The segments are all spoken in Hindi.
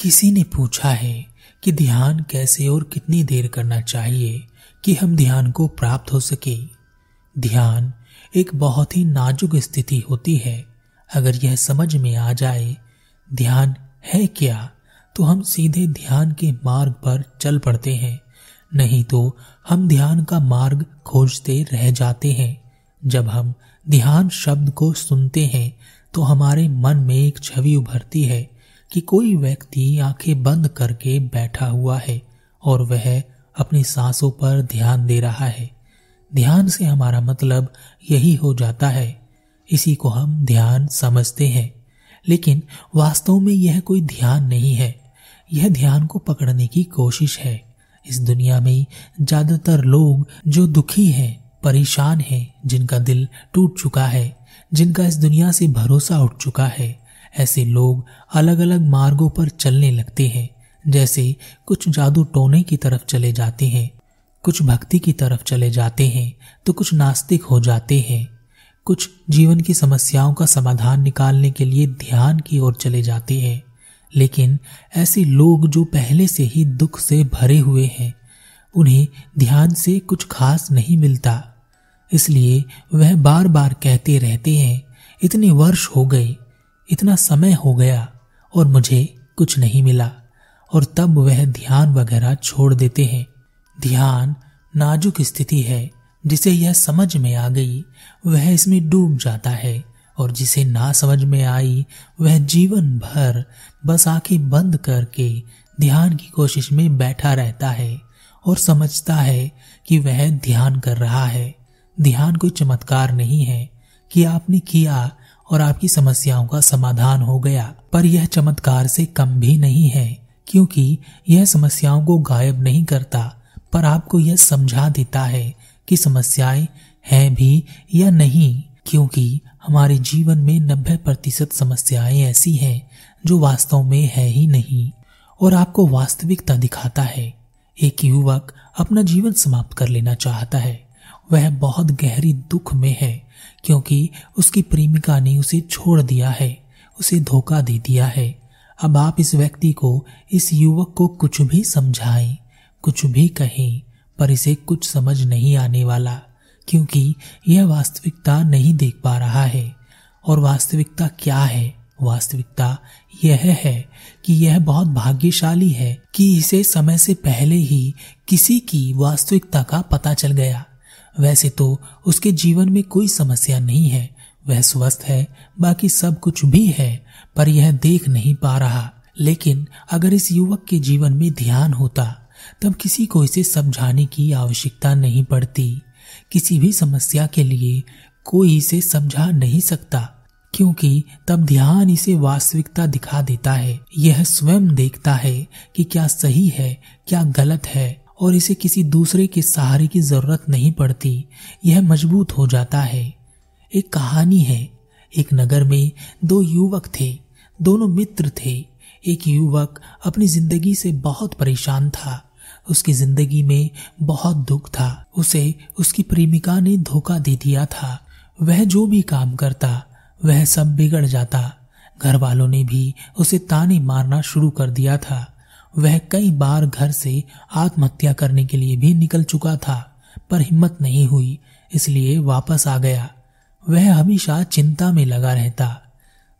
किसी ने पूछा है कि ध्यान कैसे और कितनी देर करना चाहिए कि हम ध्यान को प्राप्त हो सके। ध्यान एक बहुत ही नाजुक स्थिति होती है। अगर यह समझ में आ जाए, ध्यान है क्या? तो हम सीधे ध्यान के मार्ग पर चल पड़ते हैं। नहीं तो हम ध्यान का मार्ग खोजते रह जाते हैं। जब हम ध्यान शब्द को सुनते हैं तो हमारे मन में एक छवि उभरती है। कि कोई व्यक्ति आँखें बंद करके बैठा हुआ है और वह अपनी सांसों पर ध्यान दे रहा है। ध्यान से हमारा मतलब यही हो जाता है। इसी को हम ध्यान समझते हैं। लेकिन वास्तव में यह कोई ध्यान नहीं है। यह ध्यान को पकड़ने की कोशिश है। इस दुनिया में ज़्यादातर लोग जो दुखी हैं, परेशान हैं, जिनका दिल टूट चुका है, जिनका इस दुनिया से भरोसा उठ चुका है ऐसे लोग अलग अलग मार्गों पर चलने लगते हैं, जैसे कुछ जादू टोने की तरफ़ चले जाते हैं, कुछ भक्ति की तरफ़ चले जाते हैं तो कुछ नास्तिक हो जाते हैं। कुछ जीवन की समस्याओं का समाधान निकालने के लिए ध्यान की ओर चले जाते हैं। लेकिन ऐसे लोग जो पहले से ही दुख से भरे हुए हैं, उन्हें ध्यान से कुछ खास नहीं मिलता। इसलिए वह बार बार कहते रहते हैं, इतने वर्ष हो गए इतना समय हो गया और मुझे कुछ नहीं मिला और तब वह ध्यान वगैरह छोड़ देते हैं। ध्यान नाजुक स्थिति है, जिसे यह समझ में आ गई, वह इसमें डूब जाता है और जिसे ना समझ में आई, वह जीवन भर बस आँखें बंद करके ध्यान की कोशिश में बैठा रहता है और समझता है कि वह ध्यान कर रहा है। ध्यान कोई चमत्कार नहीं है कि आपने किया और आपकी समस्याओं का समाधान हो गया। पर यह चमत्कार से कम भी नहीं है, क्योंकि यह समस्याओं को गायब नहीं करता, पर आपको यह समझा देता है कि समस्याएँ हैं भी या नहीं, क्योंकि हमारे जीवन में नब्बे प्रतिशत समस्याएँ ऐसी हैं जो वास्तव में है ही नहीं, और आपको वास्तविकता दिखाता है। एक युवक अपना जीवन समाप्त कर लेना चाहता है। वह बहुत गहरी दुख में है क्योंकि उसकी प्रेमिका ने उसे छोड़ दिया है, उसे धोखा दे दिया है। अब आप इस व्यक्ति को, इस युवक को कुछ भी समझाएँ, कुछ भी कहें, पर इसे कुछ समझ नहीं आने वाला, क्योंकि यह वास्तविकता नहीं देख पा रहा है। और वास्तविकता क्या है? वास्तविकता यह है कि यह बहुत भाग्यशाली है कि इसे समय से पहले ही किसी की वास्तविकता का पता चल गया। वैसे तो उसके जीवन में कोई समस्या नहीं है। वह स्वस्थ है, बाकी सब कुछ भी है, पर यह देख नहीं पा रहा। लेकिन अगर इस युवक के जीवन में ध्यान होता, तब किसी को इसे समझाने की आवश्यकता नहीं पड़ती। किसी भी समस्या के लिए कोई इसे समझा नहीं सकता, क्योंकि तब ध्यान इसे वास्तविकता दिखा देता है। यह स्वयं देखता है कि क्या सही है, क्या गलत है और इसे किसी दूसरे के सहारे की ज़रूरत नहीं पड़ती। यह मज़बूत हो जाता है। एक कहानी है। एक नगर में दो युवक थे। दोनों मित्र थे। एक युवक अपनी ज़िंदगी से बहुत परेशान था। उसकी ज़िंदगी में बहुत दुख था। उसे उसकी प्रेमिका ने धोखा दे दिया था। वह जो भी काम करता, वह सब बिगड़ जाता। घर वालों ने भी उसे ताने मारना शुरू कर दिया था। वह कई बार घर से आत्महत्या करने के लिए भी निकल चुका था, पर हिम्मत नहीं हुई, इसलिए वापस आ गया। वह हमेशा चिंता में लगा रहता।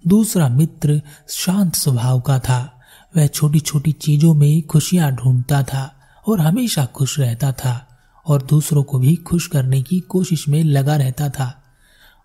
दूसरा मित्र शांत स्वभाव का था। वह छोटी छोटी चीज़ों में खुशियाँ ढूंढता था और हमेशा खुश रहता था, और दूसरों को भी खुश करने की कोशिश में लगा रहता था,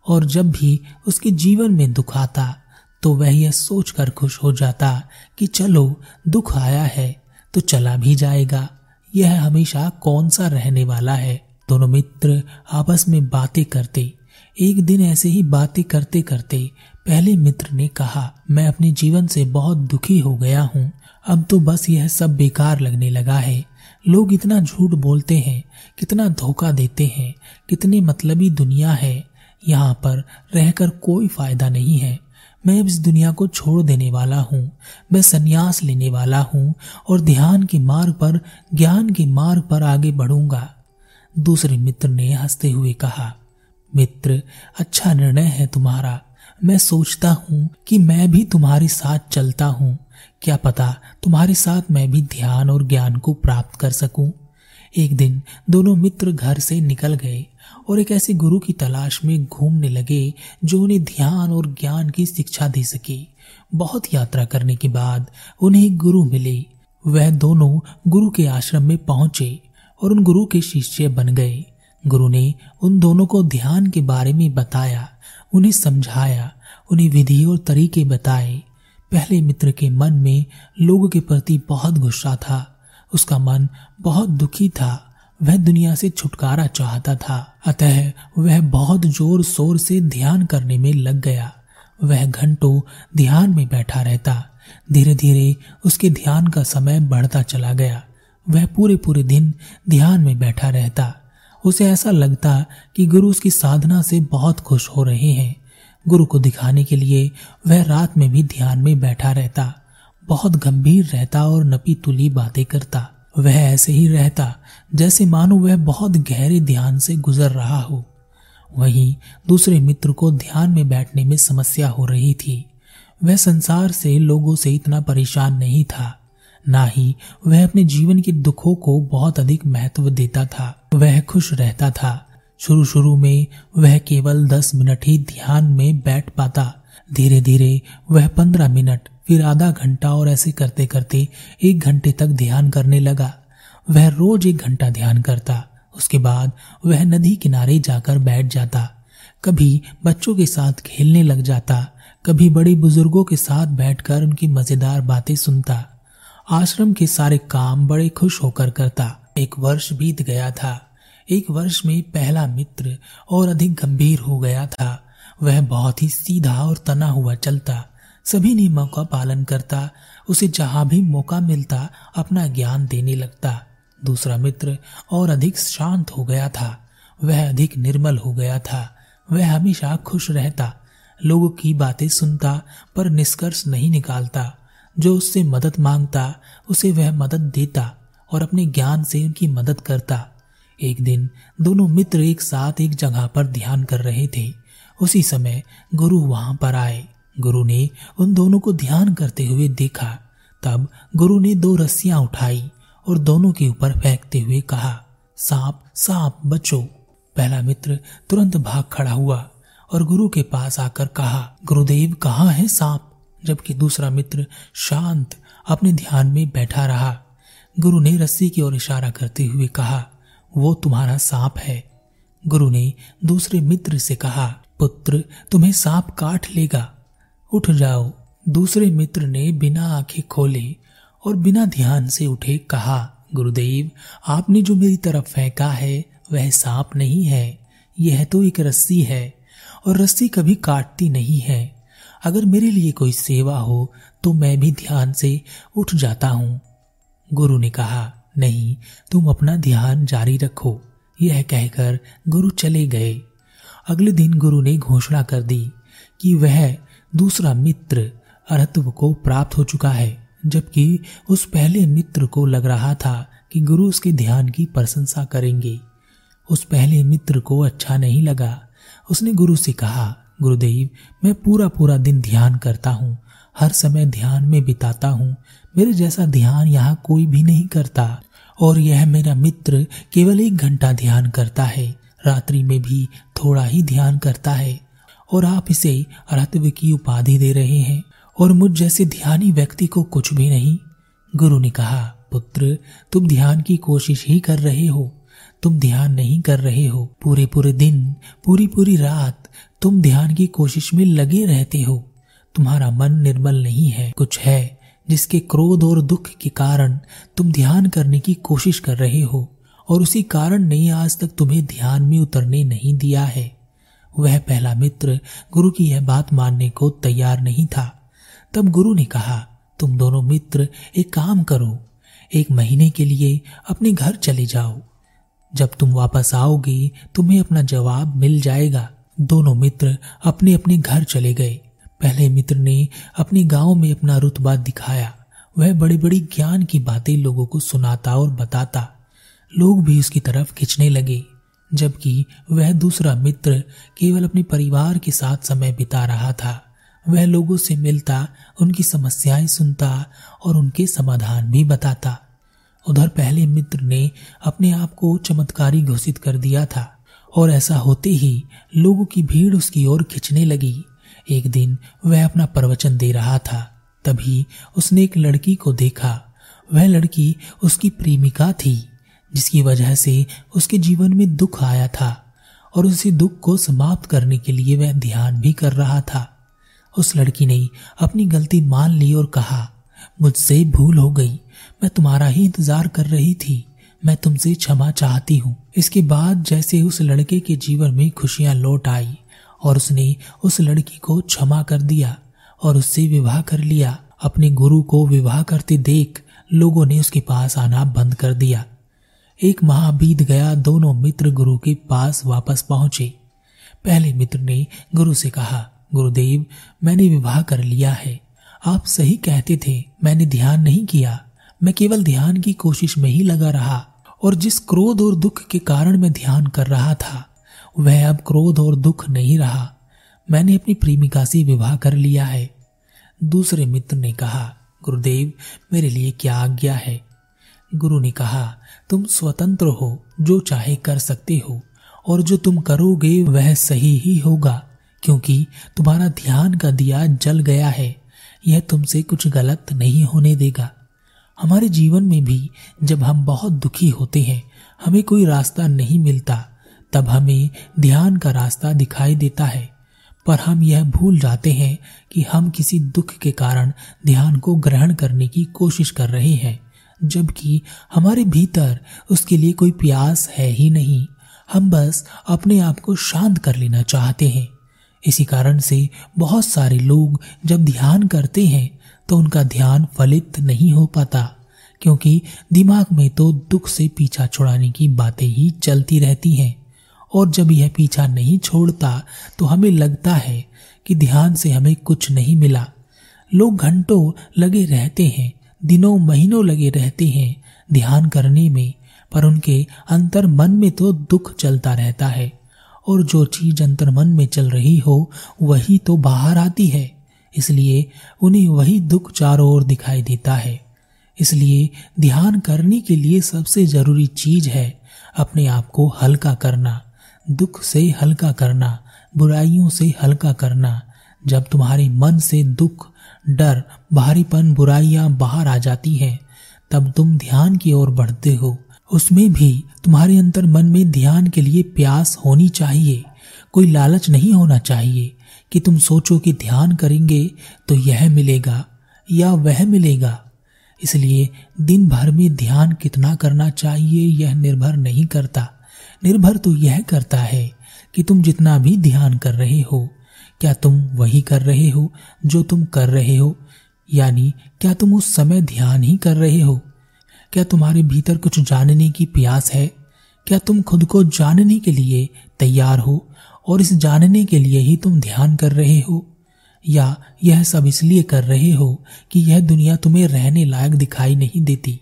और जब भी उसके जीवन में दुख आता तो वह यह सोचकर खुश हो जाता कि चलो, दुख आया है तो चला भी जाएगा। यह हमेशा कौन सा रहने वाला है? दोनों मित्र आपस में बातें करते। एक दिन ऐसे ही बातें करते करते पहले मित्र ने कहा, मैं अपने जीवन से बहुत दुखी हो गया हूँ। अब तो बस यह सब बेकार लगने लगा है। लोग इतना झूठ बोलते हैं, कितना धोखा देते हैं, कितनी मतलबी दुनिया है। यहाँ पर रहकर कोई फ़ायदा नहीं है। मैं इस दुनिया को छोड़ देने वाला हूँ। मैं संन्यास लेने वाला हूँ और ध्यान के मार्ग पर, ज्ञान के मार्ग पर आगे बढ़ूँगा। दूसरे मित्र ने हँसते हुए कहा, मित्र अच्छा निर्णय है तुम्हारा। मैं सोचता हूँ कि मैं भी तुम्हारे साथ चलता हूँ। क्या पता तुम्हारे साथ मैं भी ध्यान और ज्ञान को प्राप्त कर सकूँ। एक दिन दोनों मित्र घर से निकल गए। और एक ऐसे गुरु की तलाश में घूमने लगे जो उन्हें ध्यान और ज्ञान की शिक्षा दे सके। बहुत यात्रा करने के बाद उन्हें एक गुरु मिले। वह दोनों गुरु के आश्रम में पहुँचे और उन गुरु के शिष्य बन गए। गुरु ने उन दोनों को ध्यान के बारे में बताया, उन्हें समझाया, उन्हें विधि और तरीके बताए। पहले मित्र के मन में लोगों के प्रति बहुत गुस्सा था, उसका मन बहुत दुखी था। वह दुनिया से छुटकारा चाहता था, अतः वह बहुत ज़ोर शोर से ध्यान करने में लग गया। वह घंटों ध्यान में बैठा रहता। धीरे धीरे उसके ध्यान का समय बढ़ता चला गया। वह पूरे पूरे दिन ध्यान में बैठा रहता। उसे ऐसा लगता कि गुरु उसकी साधना से बहुत खुश हो रहे हैं। गुरु को दिखाने के लिए वह रात में भी ध्यान में बैठा रहता। बहुत गंभीर रहता और नपी तुली बातें करता। वह ऐसे ही रहता, जैसे मानो वह बहुत गहरे ध्यान से गुजर रहा हो। वहीं दूसरे मित्र को ध्यान में बैठने में समस्या हो रही थी। वह संसार से लोगों से इतना परेशान नहीं था। ना ही वह अपने जीवन के दुखों को बहुत अधिक महत्व देता था। वह खुश रहता था। शुरू शुरू में वह केवल दस मिनट ही ध्यान में बैठ पाता धीरे धीरे वह पंद्रह मिनट, फिर आधा घंटा और ऐसे करते करते एक घंटे तक ध्यान करने लगा। वह रोज एक घंटा ध्यान करता, उसके बाद वह नदी किनारे जाकर बैठ जाता। कभी बच्चों के साथ खेलने लग जाता, कभी बड़े बुज़ुर्गों के साथ बैठकर उनकी मज़ेदार बातें सुनता। आश्रम के सारे काम बड़े खुश होकर करता। एक वर्ष बीत गया था। एक वर्ष में पहला मित्र और अधिक गंभीर हो गया था। वह बहुत ही सीधा और तना हुआ चलता। सभी नियमों का पालन करता, उसे जहाँ भी मौका मिलता, अपना ज्ञान देने लगता। दूसरा मित्र और अधिक शांत हो गया था। वह अधिक निर्मल हो गया था। वह हमेशा खुश रहता। लोगों की बातें सुनता, पर निष्कर्ष नहीं निकालता। जो उससे मदद माँगता, उसे वह मदद देता और अपने ज्ञान से उनकी मदद करता। एक दिन दोनों मित्र एक साथ एक जगह पर ध्यान कर रहे थे। उसी समय गुरु वहाँ पर आए। गुरु ने उन दोनों को ध्यान करते हुए देखा। तब गुरु ने दो रस्सियाँ उठाई और दोनों के ऊपर फेंकते हुए कहा, सांप सांप, बचो। पहला मित्र तुरंत भाग खड़ा हुआ और गुरु के पास आकर कहा, गुरुदेव, कहाँ है सांप? जबकि दूसरा मित्र शांत अपने ध्यान में बैठा रहा। गुरु ने रस्सी की ओर इशारा करते हुए कहा, वो तुम्हारा सांप है। गुरु ने दूसरे मित्र से कहा पुत्र, तुम्हें सांप काट लेगा। उठ जाओ। दूसरे मित्र ने बिना आँखें खोले और बिना ध्यान से उठे कहा, गुरुदेव, आपने जो मेरी तरफ़ फेंका है, वह सांप नहीं है। यह तो एक रस्सी है और रस्सी कभी काटती नहीं है। अगर मेरे लिए कोई सेवा हो तो मैं भी ध्यान से उठ जाता हूँ। गुरु ने कहा, नहीं, तुम अपना ध्यान जारी रखो। यह कहकर गुरु चले गए। अगले दिन गुरु ने घोषणा कर दी कि वह दूसरा मित्र अरत्व को प्राप्त हो चुका है, जबकि उस पहले मित्र को लग रहा था कि गुरु उसके ध्यान की प्रशंसा करेंगे। उस पहले मित्र को अच्छा नहीं लगा। उसने गुरु से कहा, गुरुदेव, मैं पूरा पूरा दिन ध्यान करता हूँ, हर समय ध्यान में बिताता हूँ। मेरे जैसा ध्यान यहाँ कोई भी नहीं करता, और यह मेरा मित्र केवल एक घंटा ध्यान करता है। रात्रि में भी थोड़ा ही ध्यान करता है और आप इसे अरत्व की उपाधि दे रहे हैं और मुझ जैसे ध्यानी व्यक्ति को कुछ भी नहीं। गुरु ने कहा, पुत्र, तुम ध्यान की कोशिश ही कर रहे हो। तुम ध्यान नहीं कर रहे हो। पूरे पूरे दिन पूरी पूरी रात तुम ध्यान की कोशिश में लगे रहते हो। तुम्हारा मन निर्मल नहीं है। कुछ है जिसके क्रोध और दुख के कारण तुम ध्यान करने की कोशिश कर रहे हो। और उसी कारण ने आज तक तुम्हें ध्यान में उतरने नहीं दिया है। वह पहला मित्र गुरु की यह बात मानने को तैयार नहीं था। तब गुरु ने कहा, तुम दोनों मित्र, एक काम करो। एक महीने के लिए अपने घर चले जाओ। जब तुम वापस आओगे, तुम्हें अपना जवाब मिल जाएगा। दोनों मित्र अपने अपने घर चले गए। पहले मित्र ने अपने गाँव में अपना रुतबा दिखाया। वह बड़ी बड़ी ज्ञान की बातें लोगों को सुनाता और बताता। लोग भी उसकी तरफ़ खिंचने लगे, जबकि वह दूसरा मित्र केवल अपने परिवार के साथ समय बिता रहा था। वह लोगों से मिलता, उनकी समस्याएँ सुनता और उनके समाधान भी बताता। उधर पहले मित्र ने अपने आप को चमत्कारी घोषित कर दिया था और ऐसा होते ही लोगों की भीड़ उसकी ओर खिंचने लगी। एक दिन वह अपना प्रवचन दे रहा था। तभी उसने एक लड़की को देखा। वह लड़की उसकी प्रेमिका थी। जिसकी वजह से उसके जीवन में दुख आया था और उसी दुख को समाप्त करने के लिए वह ध्यान भी कर रहा था। उस लड़की ने अपनी गलती मान ली और कहा, मुझसे भूल हो गई। मैं तुम्हारा ही इंतज़ार कर रही थी। मैं तुमसे क्षमा चाहती हूँ। इसके बाद जैसे उस लड़के के जीवन में खुशियाँ लौट आई और उसने उस लड़की को क्षमा कर दिया और उससे विवाह कर लिया। अपने गुरु को विवाह करते देख लोगों ने उसके पास आना बंद कर दिया। एक माह बीत गया दोनों मित्र गुरु के पास वापस पहुँचे। पहले मित्र ने गुरु से कहा, गुरुदेव, मैंने विवाह कर लिया है। आप सही कहते थे, मैंने ध्यान नहीं किया। मैं केवल ध्यान की कोशिश में ही लगा रहा और जिस क्रोध और दुख के कारण मैं ध्यान कर रहा था, वह अब क्रोध और दुख नहीं रहा। मैंने अपनी प्रेमिका से विवाह कर लिया है। दूसरे मित्र ने कहा, गुरुदेव, मेरे लिए क्या आज्ञा है? गुरु ने कहा, तुम स्वतंत्र हो, जो चाहे कर सकते हो, और जो तुम करोगे वह सही ही होगा, क्योंकि तुम्हारा ध्यान का दिया जल गया है, यह तुमसे कुछ गलत नहीं होने देगा। हमारे जीवन में भी जब हम बहुत दुखी होते हैं, हमें कोई रास्ता नहीं मिलता, तब हमें ध्यान का रास्ता दिखाई देता है। पर हम यह भूल जाते हैं कि हम किसी दुख के कारण ध्यान को ग्रहण करने की कोशिश कर रहे हैं। जबकि हमारे भीतर उसके लिए कोई प्यास है ही नहीं। हम बस अपने आप को शांत कर लेना चाहते हैं। इसी कारण से बहुत सारे लोग जब ध्यान करते हैं तो उनका ध्यान फलित नहीं हो पाता, क्योंकि दिमाग में तो दुख से पीछा छुड़ाने की बातें ही चलती रहती हैं। और जब यह पीछा नहीं छोड़ता तो हमें लगता है कि ध्यान से हमें कुछ नहीं मिला। लोग घंटों लगे रहते हैं दिनों महीनों लगे रहते हैं ध्यान करने में, पर उनके अंतर मन में तो दुख चलता रहता है। और जो चीज़ अंतर मन में चल रही हो, वही तो बाहर आती है। इसलिए उन्हें वही दुख चारों ओर दिखाई देता है। इसलिए ध्यान करने के लिए सबसे ज़रूरी चीज़ है अपने आप को हल्का करना, दुख से हल्का करना, बुराइयों से हल्का करना। जब तुम्हारे मन से दुख डर, भारीपन, बुराइयाँ बाहर आ जाती हैं। तब तुम ध्यान की ओर बढ़ते हो। उसमें भी तुम्हारे अंतर मन में ध्यान के लिए प्यास होनी चाहिए। कोई लालच नहीं होना चाहिए कि तुम सोचो कि ध्यान करेंगे तो यह मिलेगा या वह मिलेगा। इसलिए दिन भर में ध्यान कितना करना चाहिए यह निर्भर नहीं करता। निर्भर तो यह करता है कि तुम जितना भी ध्यान कर रहे हो क्या तुम वही कर रहे हो जो तुम कर रहे हो? यानी, क्या तुम उस समय ध्यान ही कर रहे हो? क्या तुम्हारे भीतर कुछ जानने की प्यास है? क्या तुम खुद को जानने के लिए तैयार हो और इस जानने के लिए ही तुम ध्यान कर रहे हो? या यह सब इसलिए कर रहे हो कि यह दुनिया तुम्हें रहने लायक दिखाई नहीं देती?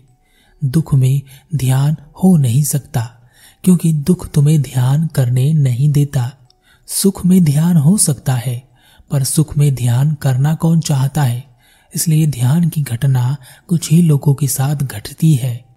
दुख में ध्यान हो नहीं सकता, क्योंकि दुख तुम्हें ध्यान करने नहीं देता। सुख में ध्यान हो सकता है, पर सुख में ध्यान करना कौन चाहता है? इसलिए ध्यान की घटना कुछ ही लोगों के साथ घटती है।